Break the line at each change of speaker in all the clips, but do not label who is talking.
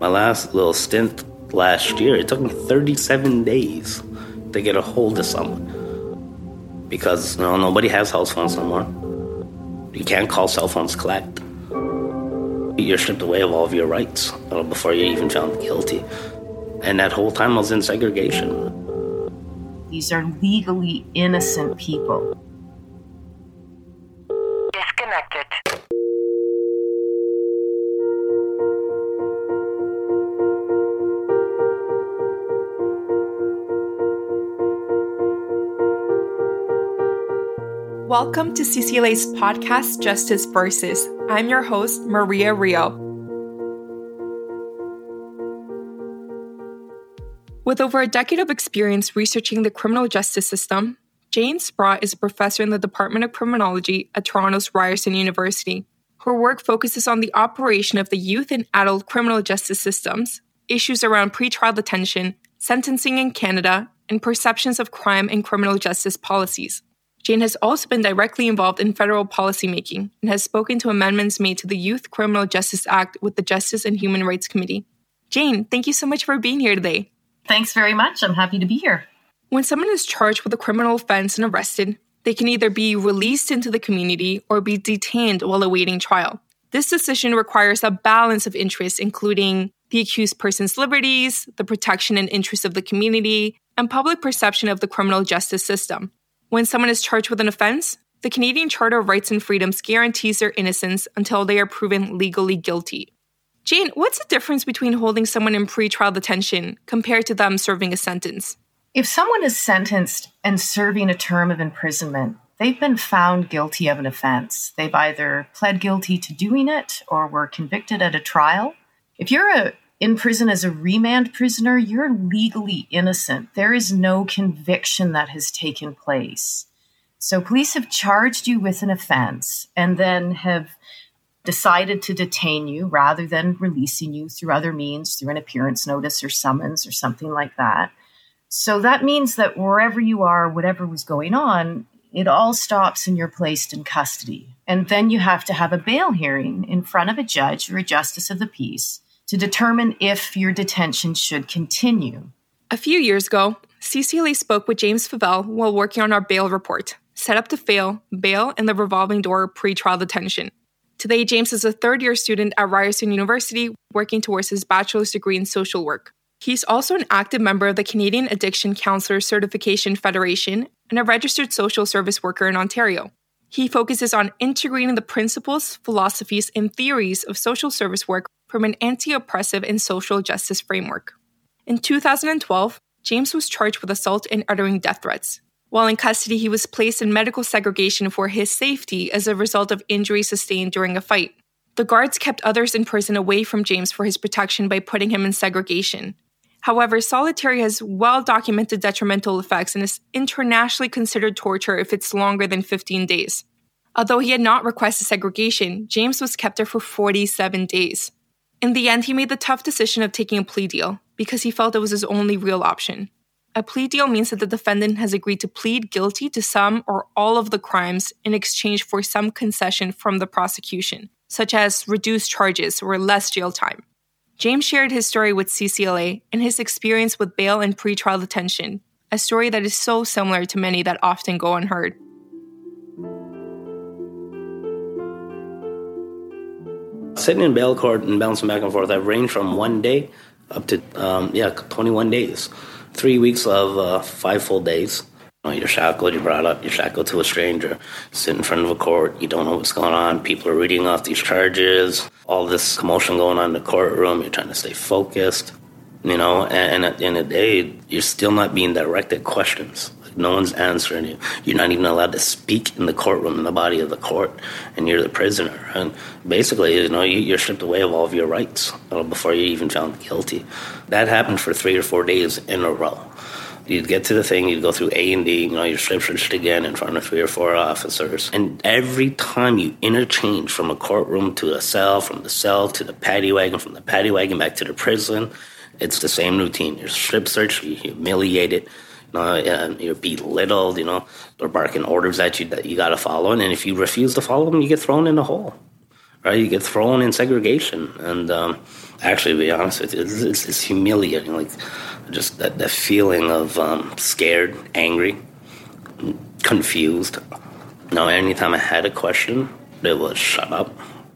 My last little stint last year, it took me 37 days to get a hold of someone. Because you know, nobody has house phones no more. You can't call cell phones collect. You're stripped away of all of your rights before you're even found guilty. And that whole time I was in segregation.
These are legally innocent people.
Welcome to CCLA's podcast, Justice Versus. I'm your host, Maria Rio. With over a decade of experience researching the criminal justice system, Jane Sprott is a professor in the Department of Criminology at Toronto's Ryerson University. Her work focuses on the operation of the youth and adult criminal justice systems, issues around pretrial detention, sentencing in Canada, and perceptions of crime and criminal justice policies. Jane has also been directly involved in federal policymaking and has spoken to amendments made to the Youth Criminal Justice Act with the Justice and Human Rights Committee. Jane, thank you so much for being here today.
Thanks very much. I'm happy to be here.
When someone is charged with a criminal offense and arrested, they can either be released into the community or be detained while awaiting trial. This decision requires a balance of interests, including the accused person's liberties, the protection and interests of the community, and public perception of the criminal justice system. When someone is charged with an offense, the Canadian Charter of Rights and Freedoms guarantees their innocence until they are proven legally guilty. Jane, what's the difference between holding someone in pretrial detention compared to them serving a sentence?
If someone is sentenced and serving a term of imprisonment, they've been found guilty of an offense. They've either pled guilty to doing it or were convicted at a trial. If you're a, in prison as a remand prisoner, you're legally innocent. There is no conviction that has taken place. So police have charged you with an offense and then have decided to detain you rather than releasing you through other means, through an appearance notice or summons or something like that. So that means that wherever you are, whatever was going on, it all stops and you're placed in custody. And then you have to have a bail hearing in front of a judge or a justice of the peace to determine if your detention should continue.
A few years ago, CCLA spoke with James Favell while working on our bail report, Set Up to Fail, Bail, and the Revolving Door Pre-Trial Detention. Today, James is a third year student at Ryerson University working towards his bachelor's degree in social work. He's also an active member of the Canadian Addiction Counselor Certification Federation and a registered social service worker in Ontario. He focuses on integrating the principles, philosophies, and theories of social service work from an anti oppressive and social justice framework. In 2012, James was charged with assault and uttering death threats. While in custody, he was placed in medical segregation for his safety as a result of injuries sustained during a fight. The guards kept others in prison away from James for his protection by putting him in segregation. However, solitary has well documented detrimental effects and is internationally considered torture if it's longer than 15 days. Although he had not requested segregation, James was kept there for 47 days. In the end, he made the tough decision of taking a plea deal because he felt it was his only real option. A plea deal means that the defendant has agreed to plead guilty to some or all of the crimes in exchange for some concession from the prosecution, such as reduced charges or less jail time. James shared his story with CCLA and his experience with bail and pretrial detention, a story that is so similar to many that often go unheard.
Sitting in bail court and bouncing back and forth, I've ranged from one day up to, um, yeah, 21 days. Three weeks of uh, five full days. You know, you're shackled, you're brought up, you're shackled to a stranger, sit in front of a court, you don't know what's going on. People are reading off these charges, all this commotion going on in the courtroom, you're trying to stay focused, you know, and, and at the end of the day, you're still not being directed questions. No one's answering you. You're not even allowed to speak in the courtroom, in the body of the court, and you're the prisoner. And basically, you know, you're stripped away of all of your rights uh, before you're even found guilty. That happened for three or four days in a row. You'd get to the thing, you'd go through A and D, you know, you're strip searched again in front of three or four officers. And every time you interchange from a courtroom to a cell, from the cell to the paddy wagon, from the paddy wagon back to the prison, it's the same routine. You're strip searched, you're humiliated, you know, you're belittled, you know, they're barking orders at you that you got to follow. And if you refuse to follow them, you get thrown in a hole. right? You get thrown in segregation, and um, actually, to be honest with you, it's, it's, it's humiliating. Like just that, that feeling of um, scared, angry, confused. No, anytime I had a question, it was shut up.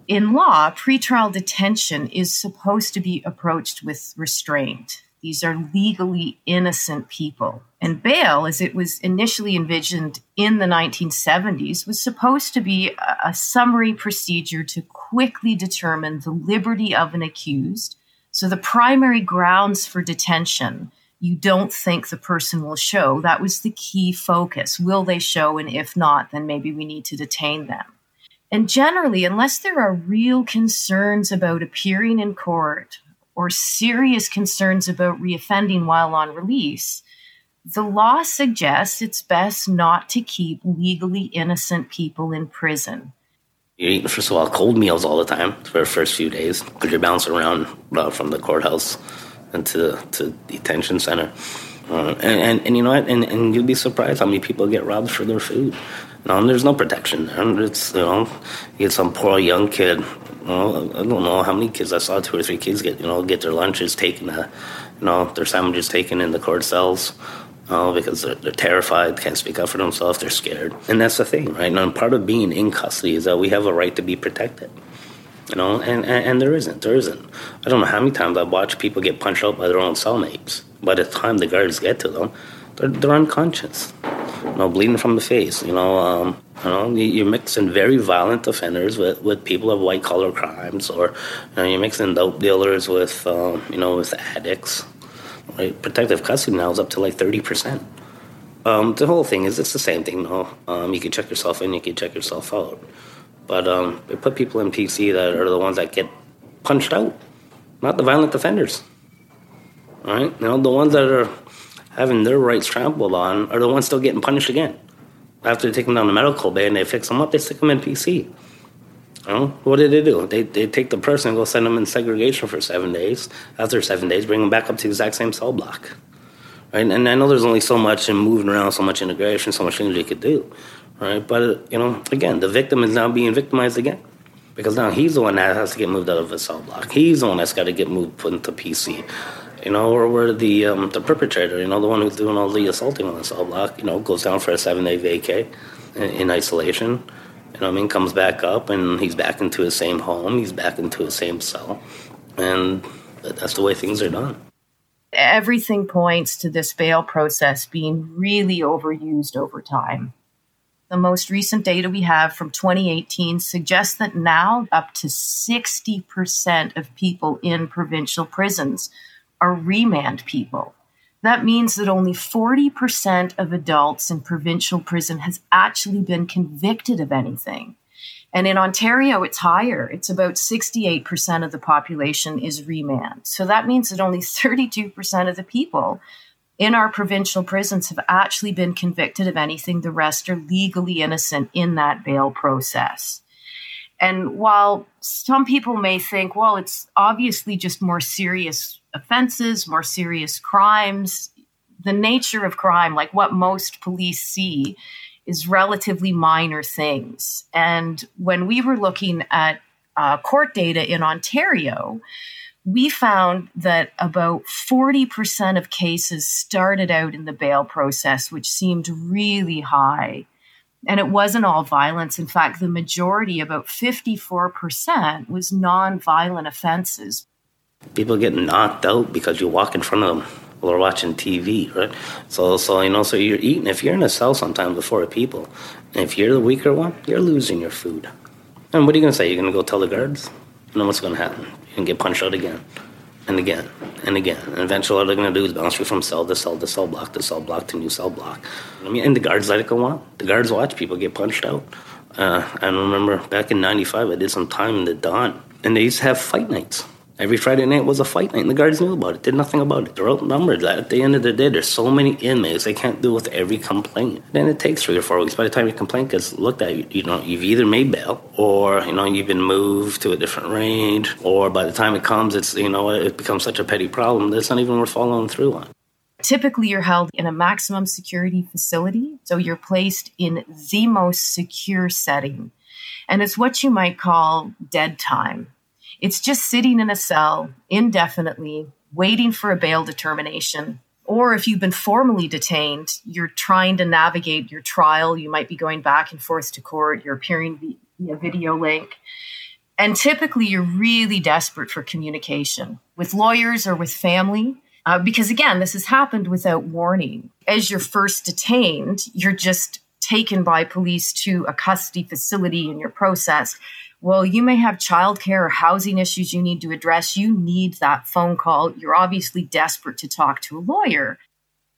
In law, pretrial detention is supposed to be approached with restraint. These are legally innocent people. And bail, as it was initially envisioned in the 1970s, was supposed to be a, summary procedure to quickly determine the liberty of an accused. So the primary grounds for detention you don't think the person will show. That was the key focus. Will they show? And if not, then maybe we need to detain them. And generally, unless there are real concerns about appearing in court or serious concerns about reoffending while on release, the law suggests it's best not to keep legally innocent people in prison.
You're eating, first of all, cold meals all the time for the first few days because you're bouncing around uh, from the courthouse into to detention center. Uh, and, and, and, you know what? And, and you'd be surprised how many people get robbed for their food. No, and there's no protection. And it's, you know, you get some poor young kid. You know, I don't know how many kids I saw, two or three kids get, you know, get their lunches taken, uh, you know, their sandwiches taken in the court cells. Uh, because they're, they're, terrified, can't speak up for themselves, they're scared. And that's the thing, right? And part of being in custody is that we have a right to be protected. You know, and, and, and there isn't. There isn't. I don't know how many times I've watched people get punched out by their own cellmates. By the time the guards get to them, they're, they're unconscious you know, bleeding from the face. You know, um, you know, you're mixing very violent offenders with, with people of white collar crimes, or you know, you're mixing dope dealers with, um, you know, with addicts. Right? Protective custody now is up to like thirty percent. Um, the whole thing is it's the same thing. Know, um, you can check yourself in, you can check yourself out, but um, they put people in PC that are the ones that get punched out, not the violent offenders. All right, know, the ones that are having their rights trampled on are the ones still getting punished again. After they take them down to medical bay and they fix them up, they stick them in PC. You know, what did they do? They, they take the person and go send them in segregation for seven days. After seven days, bring them back up to the exact same cell block. Right? And I know there's only so much in moving around, so much integration, so much things you could do. Right? But, you know, again, the victim is now being victimized again. Because now he's the one that has to get moved out of his cell block. He's the one that's got to get moved, put into PC you know, or where the um, the perpetrator, you know, the one who's doing all the assaulting on the cell block, you know, goes down for a seven day vacay in, in, isolation. You know, I mean, comes back up and he's back into his same home, he's back into his same cell, and that's the way things are done.
Everything points to this bail process being really overused over time. The most recent data we have from 2018 suggests that now up to 60% of people in provincial prisons are remand people. That means that only 40% of adults in provincial prison has actually been convicted of anything. And in Ontario, it's higher. It's about 68% of the population is remand. So that means that only 32% of the people in our provincial prisons have actually been convicted of anything. The rest are legally innocent in that bail process. And while some people may think, well, it's obviously just more serious offenses, more serious crimes. The nature of crime, like what most police see, is relatively minor things. And when we were looking at uh, court data in Ontario, we found that about 40% of cases started out in the bail process, which seemed really high. And it wasn't all violence. In fact, the majority, about 54%, was non-violent offenses.
People get knocked out because you walk in front of them while they're watching TV, right? So, so you know, so you're eating. If you're in a cell sometimes before people, and if you're the weaker one, you're losing your food. And what are you gonna say? You're gonna go tell the guards? And then what's gonna happen? You're gonna get punched out again, and again, and again. And eventually, all they're gonna do is bounce you from cell to cell to cell block to cell block to new cell block. I mean, and the guards let it go on. The guards watch people get punched out. Uh, I remember back in '95, I did some time in the Don, and they used to have fight nights Every Friday night was a fight night, and the guards knew about it, did nothing about it. They're outnumbered. At the end of the day, there's so many inmates, they can't deal with every complaint. Then it takes three or four weeks. By the time your complaint gets looked at, you, you know, you've either made bail, or, you know, you've been moved to a different range, or by the time it comes, it's, you know, it becomes such a petty problem that it's not even worth following through on.
Typically, you're held in a maximum security facility, so you're placed in the most secure setting and it's what you might call dead time. It's just sitting in a cell indefinitely, waiting for a bail determination. Or if you've been formally detained, you're trying to navigate your trial. You might be going back and forth to court, you're appearing via video link. And typically, you're really desperate for communication with lawyers or with family. Uh, because again, this has happened without warning. As you're first detained, you're just taken by police to a custody facility and you're processed. Well, you may have childcare or housing issues you need to address. You need that phone call. You're obviously desperate to talk to a lawyer.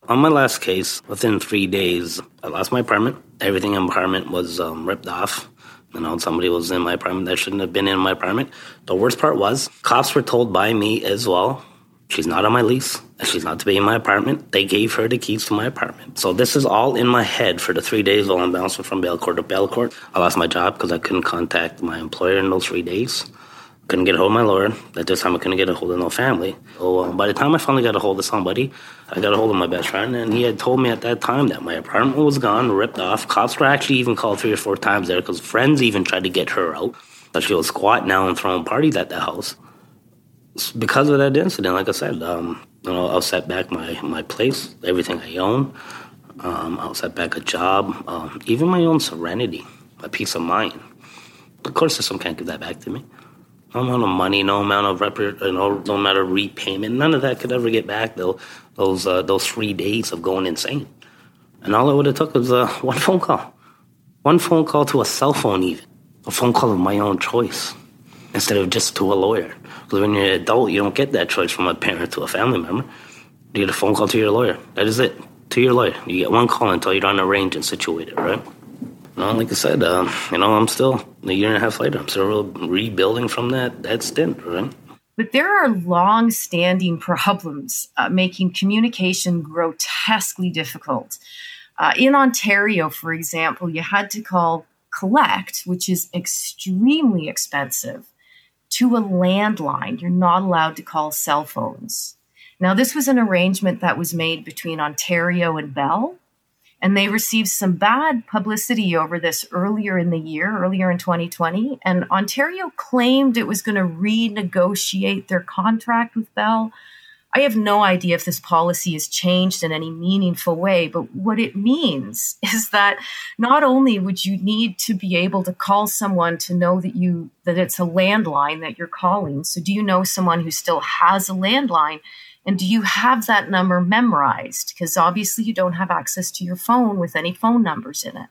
On my last case, within three days, I lost my apartment. Everything in my apartment was um, ripped off. You know, somebody was in my apartment that shouldn't have been in my apartment. The worst part was, cops were told by me as well She's not on my lease. She's not to be in my apartment. They gave her the keys to my apartment. So this is all in my head for the three days while I'm bouncing from bail court to bail court. I lost my job because I couldn't contact my employer in those three days. Couldn't get a hold of my lawyer. At this time, I couldn't get a hold of no family. So uh, by the time I finally got a hold of somebody, I got a hold of my best friend, and he had told me at that time that my apartment was gone, ripped off. Cops were actually even called three or four times there because friends even tried to get her out. But she was squatting now and throwing parties at the house because of that incident, like I said, um, you know, I'll set back my, my place, everything I own. Um, I'll set back a job, um, even my own serenity, my peace of mind. The court system can't give that back to me. No amount of money, no amount of rep- no amount of repayment, none of that could ever get back though those uh, those three days of going insane. And all it would have took was uh, one phone call, one phone call to a cell phone, even a phone call of my own choice, instead of just to a lawyer. Because when you're an adult, you don't get that choice from a parent to a family member. You get a phone call to your lawyer. That is it. To your lawyer. You get one call until you're on arranged and situated, right? No, like I said, uh, you know, I'm still a year and a half later. I'm still rebuilding from that that stint, right?
But there are long-standing problems uh, making communication grotesquely difficult. Uh, in Ontario, for example, you had to call collect, which is extremely expensive to a landline. You're not allowed to call cell phones. Now, this was an arrangement that was made between Ontario and Bell, and they received some bad publicity over this earlier in the year, earlier in 2020. And Ontario claimed it was going to renegotiate their contract with Bell I have no idea if this policy has changed in any meaningful way, but what it means is that not only would you need to be able to call someone to know that you that it's a landline that you're calling. So do you know someone who still has a landline? And do you have that number memorized? Because obviously you don't have access to your phone with any phone numbers in it.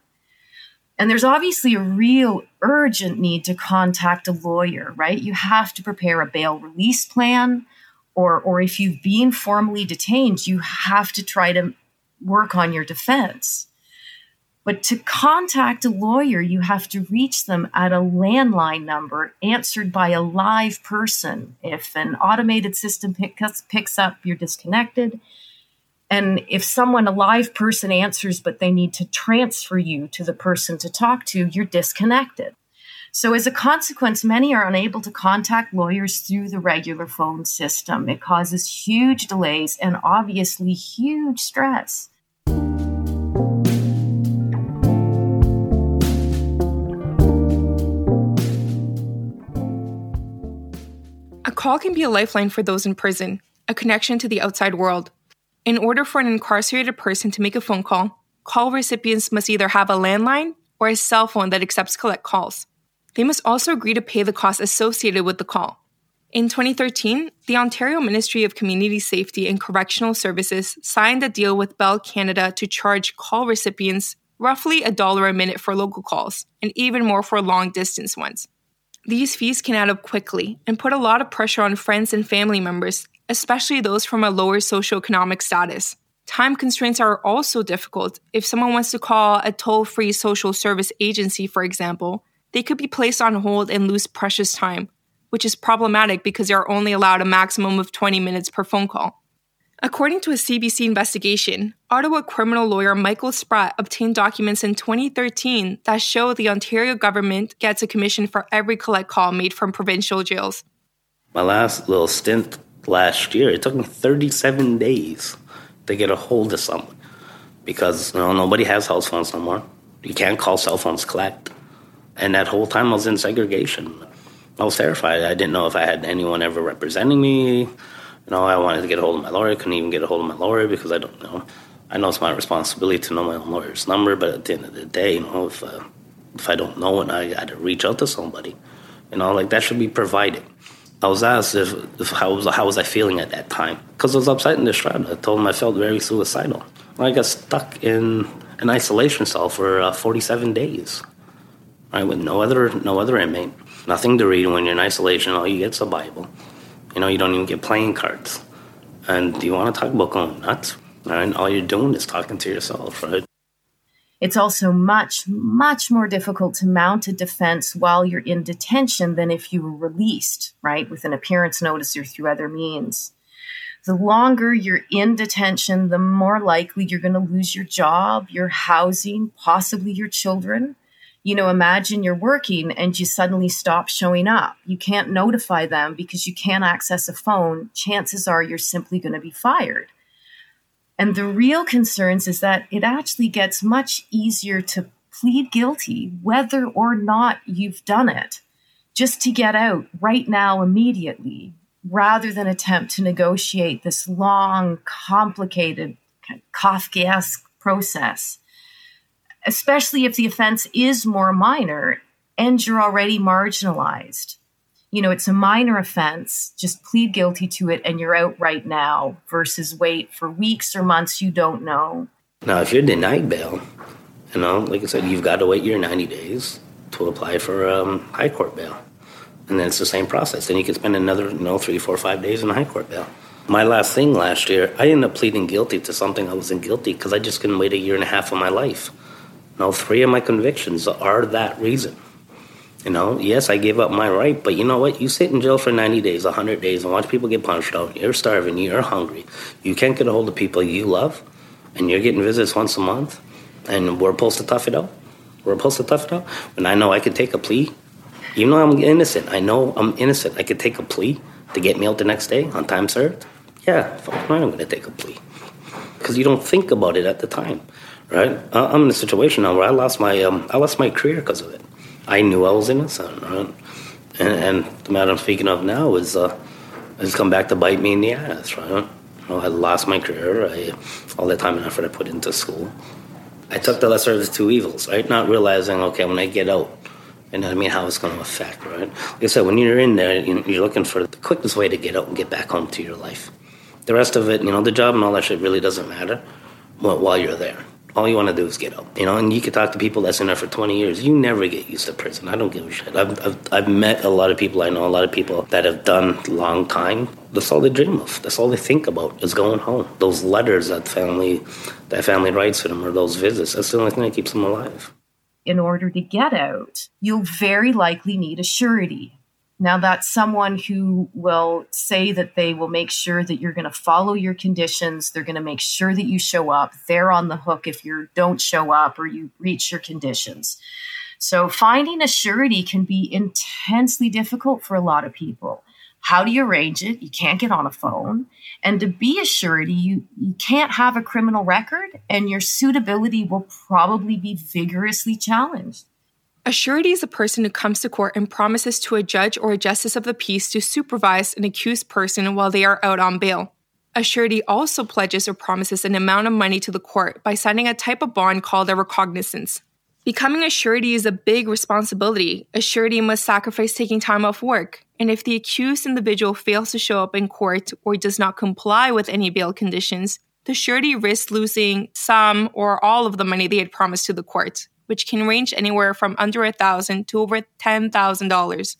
And there's obviously a real urgent need to contact a lawyer, right? You have to prepare a bail release plan or or if you've been formally detained, you have to try to work on your defense. But to contact a lawyer, you have to reach them at a landline number answered by a live person. If an automated system picks, picks up, you're disconnected. And if someone, a live person, answers, but they need to transfer you to the person to talk to, you're disconnected. So, as a consequence, many are unable to contact lawyers through the regular phone system. It causes huge delays and obviously huge stress.
A call can be a lifeline for those in prison, a connection to the outside world. In order for an incarcerated person to make a phone call, call recipients must either have a landline or a cell phone that accepts collect calls. They must also agree to pay the costs associated with the call. In 2013, the Ontario Ministry of Community Safety and Correctional Services signed a deal with Bell Canada to charge call recipients roughly a dollar a minute for local calls, and even more for long distance ones. These fees can add up quickly and put a lot of pressure on friends and family members, especially those from a lower socioeconomic status. Time constraints are also difficult. If someone wants to call a toll free social service agency, for example, they could be placed on hold and lose precious time, which is problematic because they are only allowed a maximum of 20 minutes per phone call. According to a CBC investigation, Ottawa criminal lawyer Michael Spratt obtained documents in 2013 that show the Ontario government gets a commission for every collect call made from provincial jails.
My last little stint last year, it took me 37 days to get a hold of someone because you know, nobody has house phones no more. You can't call cell phones collect. And that whole time I was in segregation. I was terrified. I didn't know if I had anyone ever representing me. You know, I wanted to get a hold of my lawyer. Couldn't even get a hold of my lawyer because I don't know. I know it's my responsibility to know my own lawyer's number, but at the end of the day, you know, if uh, if I don't know it, I got to reach out to somebody. You know, like that should be provided. I was asked if, if how was how was I feeling at that time because I was upset and distraught. I told him I felt very suicidal. I got stuck in an isolation cell for uh, 47 days, right, with no other no other inmate, nothing to read. When you're in isolation, all you get is a Bible. You know, you don't even get playing cards. And do you want to talk about going nuts? Right? All you're doing is talking to yourself, right?
It's also much, much more difficult to mount a defense while you're in detention than if you were released, right, with an appearance notice or through other means. The longer you're in detention, the more likely you're going to lose your job, your housing, possibly your children. You know, imagine you're working and you suddenly stop showing up. You can't notify them because you can't access a phone. Chances are you're simply going to be fired. And the real concerns is that it actually gets much easier to plead guilty, whether or not you've done it, just to get out right now, immediately, rather than attempt to negotiate this long, complicated, Kafkaesque process, especially if the offense is more minor and you're already marginalized you know, it's a minor offense, just plead guilty to it and you're out right now versus wait for weeks or months you don't know.
Now, if you're denied bail, you know, like I said, you've got to wait your 90 days to apply for um, high court bail. And then it's the same process. Then you can spend another, you know, three, four, five days in high court bail. My last thing last year, I ended up pleading guilty to something I wasn't guilty because I just couldn't wait a year and a half of my life. Now, three of my convictions are that reason. You know, yes, I gave up my right, but you know what? You sit in jail for 90 days, 100 days, and watch people get punched out. You're starving, you're hungry. You can't get a hold of people you love, and you're getting visits once a month, and we're supposed to tough it out. We're supposed to tough it out. When I know I could take a plea, even though I'm innocent, I know I'm innocent. I could take a plea to get me out the next day on time served. Yeah, fuck, I'm going to take a plea because you don't think about it at the time, right? I'm in a situation now where I lost my um, I lost my career because of it. I knew I was innocent, right? And, and the matter I'm speaking of now is uh, has come back to bite me in the ass, right? You know, I lost my career, I, all the time and effort I put into school. I took the lesser of the two evils, right? Not realizing, okay, when I get out, you know what I mean, how it's going to affect, right? Like I said, when you're in there, you're looking for the quickest way to get out and get back home to your life. The rest of it, you know, the job and all that shit really doesn't matter while you're there all you want to do is get out, you know. And you can talk to people that's in there for 20 years. You never get used to prison. I don't give a shit. I've, I've, I've met a lot of people. I know a lot of people that have done long time. That's all they dream of. That's all they think about is going home. Those letters that family, that family writes to them, or those visits. That's the only thing that keeps them alive.
In order to get out, you'll very likely need a surety now, that's someone who will say that they will make sure that you're going to follow your conditions. They're going to make sure that you show up. They're on the hook if you don't show up or you breach your conditions. So, finding a surety can be intensely difficult for a lot of people. How do you arrange it? You can't get on a phone. And to be a surety, you, you can't have a criminal record, and your suitability will probably be vigorously challenged.
A surety is a person who comes to court and promises to a judge or a justice of the peace to supervise an accused person while they are out on bail. A surety also pledges or promises an amount of money to the court by signing a type of bond called a recognizance. Becoming a surety is a big responsibility. A surety must sacrifice taking time off work, and if the accused individual fails to show up in court or does not comply with any bail conditions, the surety risks losing some or all of the money they had promised to the court which can range anywhere from under a thousand to over ten thousand dollars.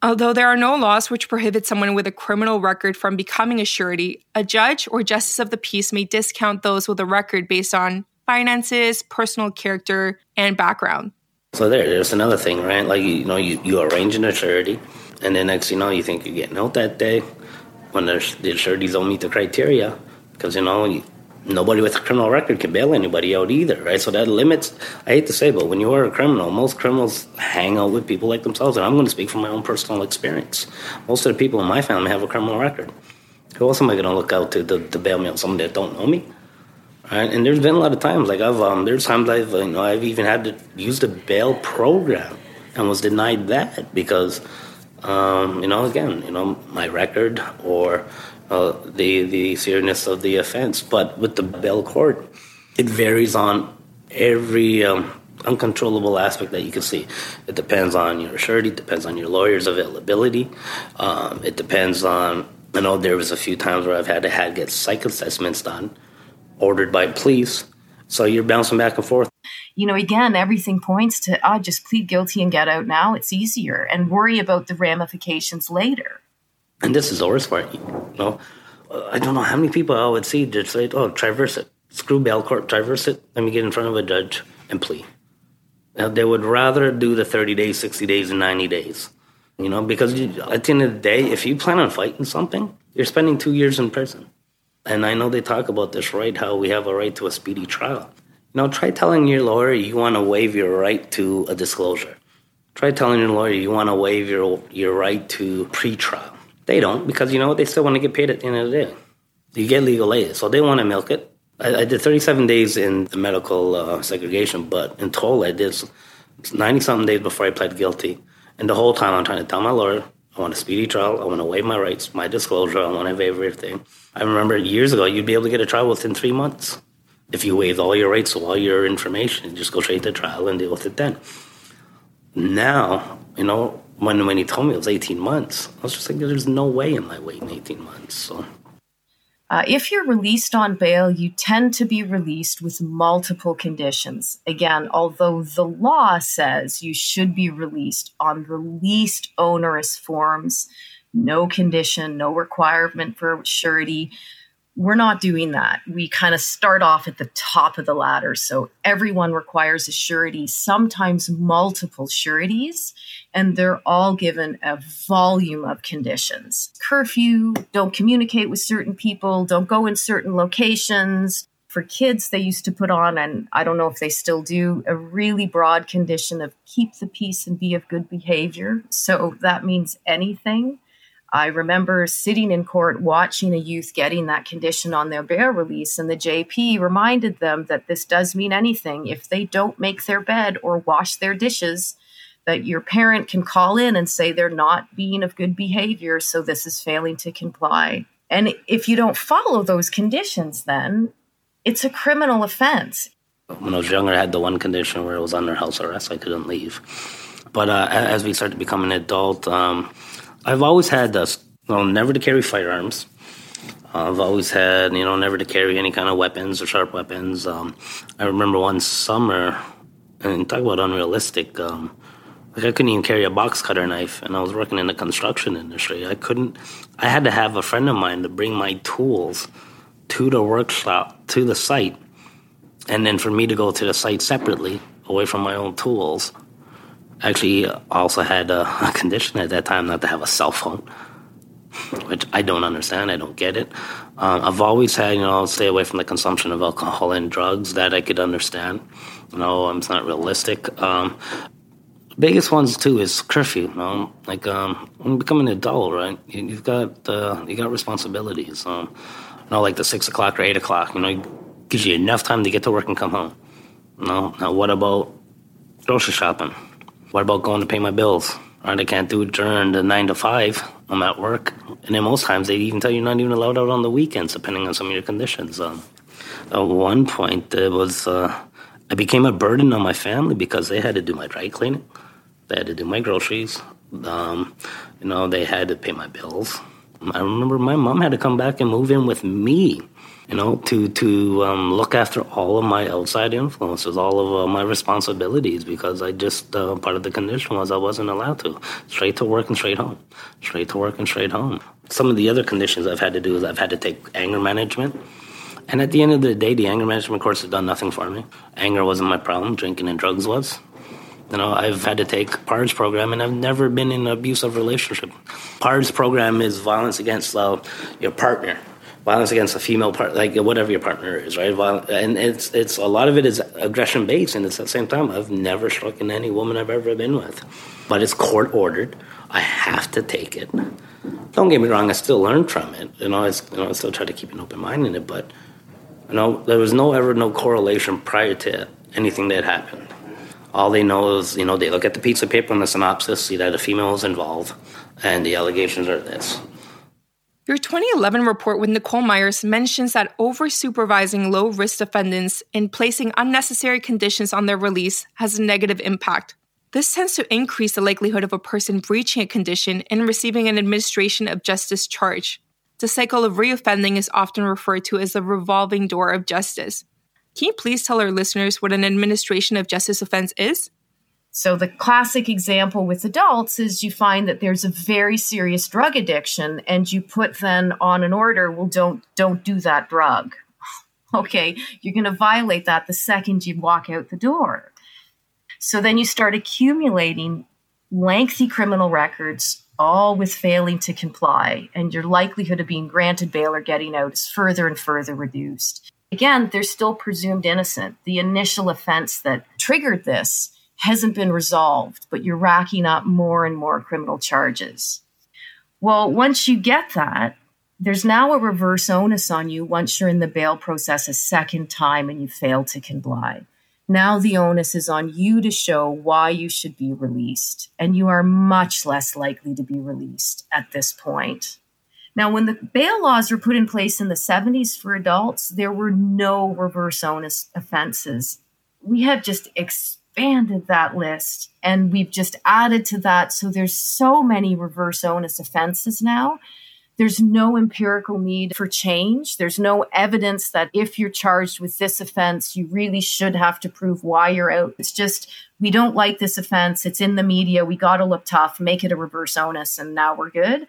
Although there are no laws which prohibit someone with a criminal record from becoming a surety, a judge or justice of the peace may discount those with a record based on finances, personal character, and background.
So there, there's another thing, right? Like you know, you, you arrange a surety, and then next you know, you think you're getting out that day when the, the sureties don't meet the criteria, because you know you, nobody with a criminal record can bail anybody out either, right? So that limits. I hate to say, but when you are a criminal, most criminals hang out with people like themselves, and I'm going to speak from my own personal experience. Most of the people in my family have a criminal record. Who else am I going to look out to to, to bail me out? Someone that don't know me, right? And there's been a lot of times, like I've um, there's times I've you know I've even had to use the bail program and was denied that because, um, you know, again, you know, my record or uh, the the seriousness of the offense. But with the bail court, it varies on every um, uncontrollable aspect that you can see. It depends on your surety, it depends on your lawyer's availability. Um, it depends on, I know there was a few times where I've had to have get psych assessments done, ordered by police. So you're bouncing back and forth.
You know, again, everything points to, oh, just plead guilty and get out now. It's easier and worry about the ramifications later.
And this is the worst. You know, uh, I don't know how many people I would see just say, oh, traverse it. Screw bail court, traverse it. Let me get in front of a judge and plea. Now, they would rather do the 30 days, 60 days, and 90 days. You know, because you, at the end of the day, if you plan on fighting something, you're spending two years in prison. And I know they talk about this, right? How we have a right to a speedy trial. You know, try telling your lawyer you want to waive your right to a disclosure. Try telling your lawyer you want to waive your, your right to pre-trial. They don't because, you know, what? they still want to get paid at the end of the day. You get legal aid, so they want to milk it. I, I did 37 days in the medical uh, segregation, but in total, I did 90 something days before I pled guilty. And the whole time, I'm trying to tell my lawyer, I want a speedy trial. I want to waive my rights, my disclosure. I want to waive everything. I remember years ago, you'd be able to get a trial within three months if you waived all your rights, all your information, just go straight to trial and deal with it then. Now, you know, when when he told me it was 18 months, I was just like, there's no way in my waiting 18 months. So
uh, if you're released on bail, you tend to be released with multiple conditions. Again, although the law says you should be released on the least onerous forms, no condition, no requirement for surety, we're not doing that. We kind of start off at the top of the ladder. So everyone requires a surety, sometimes multiple sureties, and they're all given a volume of conditions. Curfew, don't communicate with certain people, don't go in certain locations. For kids, they used to put on, and I don't know if they still do, a really broad condition of keep the peace and be of good behavior. So that means anything I remember sitting in court watching a youth getting that condition on their bail release, and the JP reminded them that this does mean anything. If they don't make their bed or wash their dishes, that your parent can call in and say they're not being of good behavior, so this is failing to comply. And if you don't follow those conditions, then it's a criminal offense.
When I was younger, I had the one condition where it was under house arrest, I couldn't leave. But uh, as we started become an adult, um, I've always had this, know, never to carry firearms. I've always had, you know, never to carry any kind of weapons or sharp weapons. Um, I remember one summer, and talk about unrealistic. Um, like I couldn't even carry a box cutter knife, and I was working in the construction industry. I couldn't. I had to have a friend of mine to bring my tools to the workshop, to the site, and then for me to go to the site separately, away from my own tools actually also had a, a, condition at that time not to have a cell phone, which I don't understand. I don't get it. Um, I've always had, you know, stay away from the consumption of alcohol and drugs. That I could understand. You know, it's not realistic. Um, biggest ones too is curfew. You know, like um, when you become an adult, right? You, have got uh, you got responsibilities. Um, you know, like the six o'clock or eight o'clock. You know, gives you enough time to get to work and come home. You know, now what about grocery shopping? What about going to pay my bills? Right, I can't do it during the nine to five. I'm at work, and then most times they even tell you you're not even allowed out on the weekends, depending on some of your conditions. Um, at one point, it was uh, I became a burden on my family because they had to do my dry cleaning, they had to do my groceries, um, you know, they had to pay my bills. I remember my mom had to come back and move in with me you know, to to um, look after all of my outside influences, all of uh, my responsibilities, because I just uh, part of the condition was I wasn't allowed to straight to work and straight home, straight to work and straight home. Some of the other conditions I've had to do is I've had to take anger management. And at the end of the day, the anger management course has done nothing for me. Anger wasn't my problem. Drinking and drugs was. You know, I've had to take PARDS program, and I've never been in an abusive relationship. PARDS program is violence against uh, your partner violence against a female part, like whatever your partner is, right? And it's it's a lot of it is aggression based, and it's at the same time I've never struck in any woman I've ever been with, but it's court ordered. I have to take it. Don't get me wrong, I still learn from it. Know, I, you know, I still try to keep an open mind in it, but you know, there was no ever no correlation prior to anything that happened. All they know is, you know, they look at the piece of paper and the synopsis, see that a female is involved, and the allegations are this.
Your 2011 report with Nicole Myers mentions that over supervising low risk defendants and placing unnecessary conditions on their release has a negative impact. This tends to increase the likelihood of a person breaching a condition and receiving an administration of justice charge. The cycle of reoffending is often referred to as the revolving door of justice. Can you please tell our listeners what an administration of justice offense is?
So the classic example with adults is you find that there's a very serious drug addiction and you put then on an order, well don't don't do that drug. Okay, you're going to violate that the second you walk out the door. So then you start accumulating lengthy criminal records all with failing to comply and your likelihood of being granted bail or getting out is further and further reduced. Again, they're still presumed innocent. The initial offense that triggered this hasn't been resolved, but you're racking up more and more criminal charges. Well, once you get that, there's now a reverse onus on you once you're in the bail process a second time and you fail to comply. Now the onus is on you to show why you should be released, and you are much less likely to be released at this point. Now, when the bail laws were put in place in the 70s for adults, there were no reverse onus offenses. We have just ex- expanded that list and we've just added to that. So there's so many reverse onus offenses now. There's no empirical need for change. There's no evidence that if you're charged with this offense, you really should have to prove why you're out. It's just, we don't like this offense. It's in the media. We got to look tough, make it a reverse onus, and now we're good.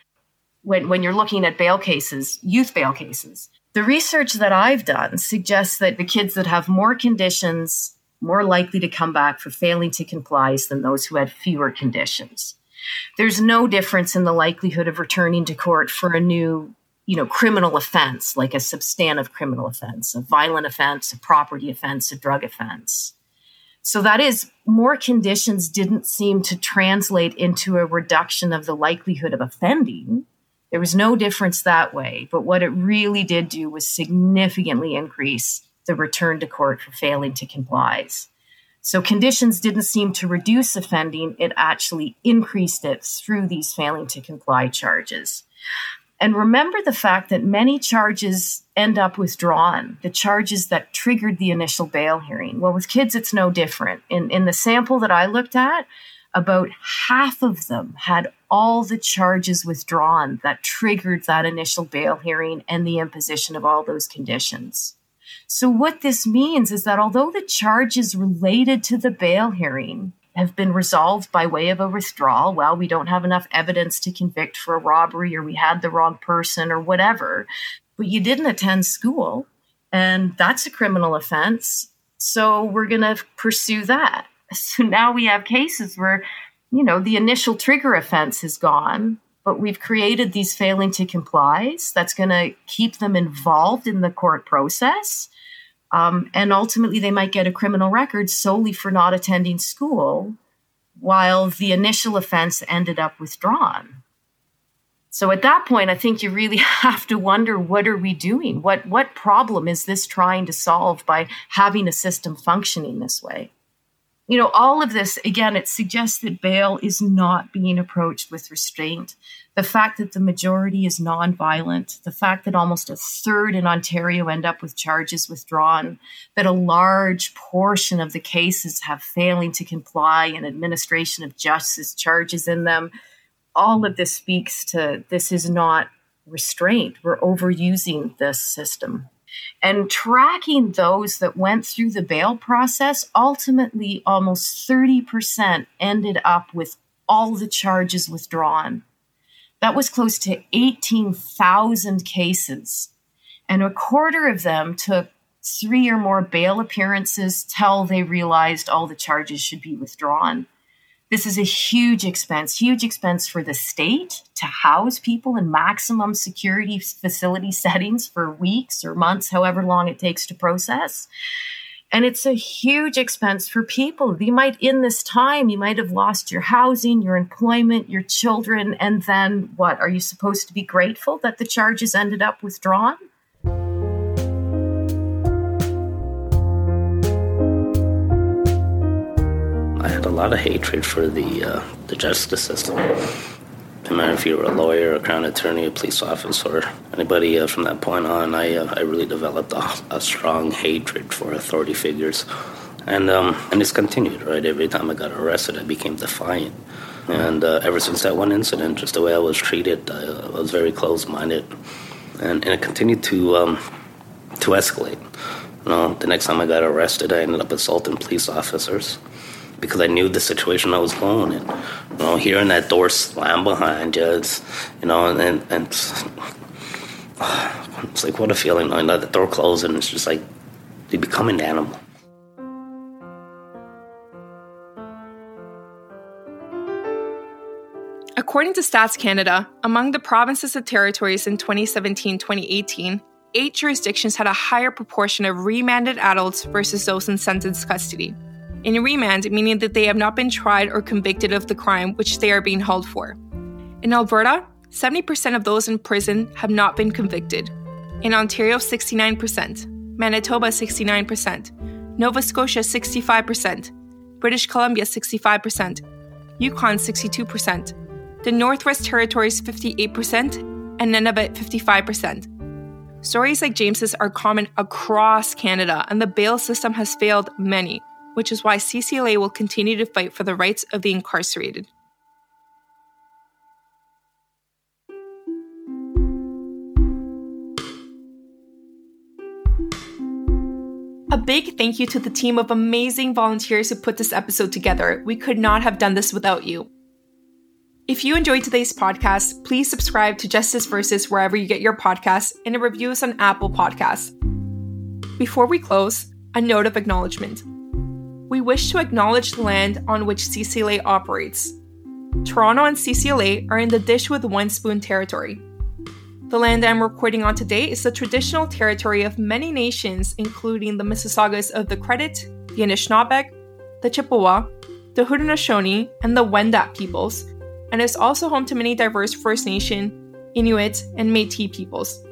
When, when you're looking at bail cases, youth bail cases, the research that I've done suggests that the kids that have more conditions more likely to come back for failing to comply than those who had fewer conditions. There's no difference in the likelihood of returning to court for a new, you know, criminal offense, like a substantive criminal offense, a violent offense, a property offense, a drug offense. So that is, more conditions didn't seem to translate into a reduction of the likelihood of offending. There was no difference that way. But what it really did do was significantly increase the return to court for failing to comply. So conditions didn't seem to reduce offending, it actually increased it through these failing to comply charges. And remember the fact that many charges end up withdrawn, the charges that triggered the initial bail hearing. Well, with kids, it's no different. In, in the sample that I looked at, about half of them had all the charges withdrawn that triggered that initial bail hearing and the imposition of all those conditions. So, what this means is that although the charges related to the bail hearing have been resolved by way of a withdrawal, well, we don't have enough evidence to convict for a robbery or we had the wrong person or whatever, but you didn't attend school and that's a criminal offense. So, we're going to pursue that. So now we have cases where, you know, the initial trigger offense is gone, but we've created these failing to complies that's going to keep them involved in the court process um, and ultimately, they might get a criminal record solely for not attending school, while the initial offense ended up withdrawn. So at that point, I think you really have to wonder what are we doing? What, what problem is this trying to solve by having a system functioning this way? You know, all of this, again, it suggests that bail is not being approached with restraint. The fact that the majority is nonviolent, the fact that almost a third in Ontario end up with charges withdrawn, that a large portion of the cases have failing to comply and administration of justice charges in them, all of this speaks to this is not restraint. We're overusing this system. And tracking those that went through the bail process, ultimately almost 30% ended up with all the charges withdrawn. That was close to 18,000 cases. And a quarter of them took three or more bail appearances till they realized all the charges should be withdrawn. This is a huge expense, huge expense for the state to house people in maximum security facility settings for weeks or months, however long it takes to process. And it's a huge expense for people. You might, in this time, you might have lost your housing, your employment, your children. And then what? Are you supposed to be grateful that the charges ended up withdrawn?
Had a lot of hatred for the uh, the justice system. No matter if you were a lawyer, a crown attorney, a police officer, anybody uh, from that point on, I uh, I really developed a, a, strong hatred for authority figures, and um, and it's continued. Right, every time I got arrested, I became defiant, and uh, ever since that one incident, just the way I was treated, I, I was very close-minded, and, and it continued to um, to escalate. You know, the next time I got arrested, I ended up assaulting police officers because I knew the situation I was going in. You know, hearing that door slam behind you, it's, you know, and, and, it's, it's, like what a feeling knowing that the door closed and it's just like you become an animal.
According to Stats Canada, among the provinces and territories in 2017 2018, eight jurisdictions had a higher proportion of remanded adults versus those in sentenced custody. In remand, meaning that they have not been tried or convicted of the crime which they are being held for. In Alberta, 70% of those in prison have not been convicted. In Ontario, 69%, Manitoba, 69%, Nova Scotia, 65%, British Columbia, 65%, Yukon, 62%, the Northwest Territories, 58%, and Nunavut, 55%. Stories like James's are common across Canada, and the bail system has failed many, which is why CCLA will continue to fight for the rights of the incarcerated. A big thank you to the team of amazing volunteers who put this episode together. We could not have done this without you. If you enjoyed today's podcast, please subscribe to Justice Versus wherever you get your podcasts and a review us on Apple Podcasts. Before we close, a note of acknowledgement. We wish to acknowledge the land on which CCLA operates. Toronto and CCLA are in the dish with one spoon territory. The land I'm recording on today is the traditional territory of many nations, including the Mississaugas of the Credit, the Anishinaabeg, the Chippewa, the Haudenosaunee, and the Wendat peoples, and is also home to many diverse First Nation, Inuit, and Metis peoples.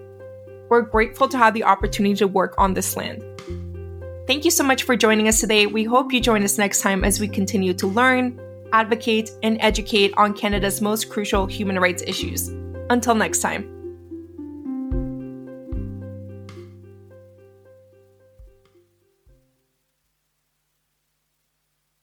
We're grateful to have the opportunity to work on this land. Thank you so much for joining us today. We hope you join us next time as we continue to learn, advocate, and educate on Canada's most crucial human rights issues. Until next time.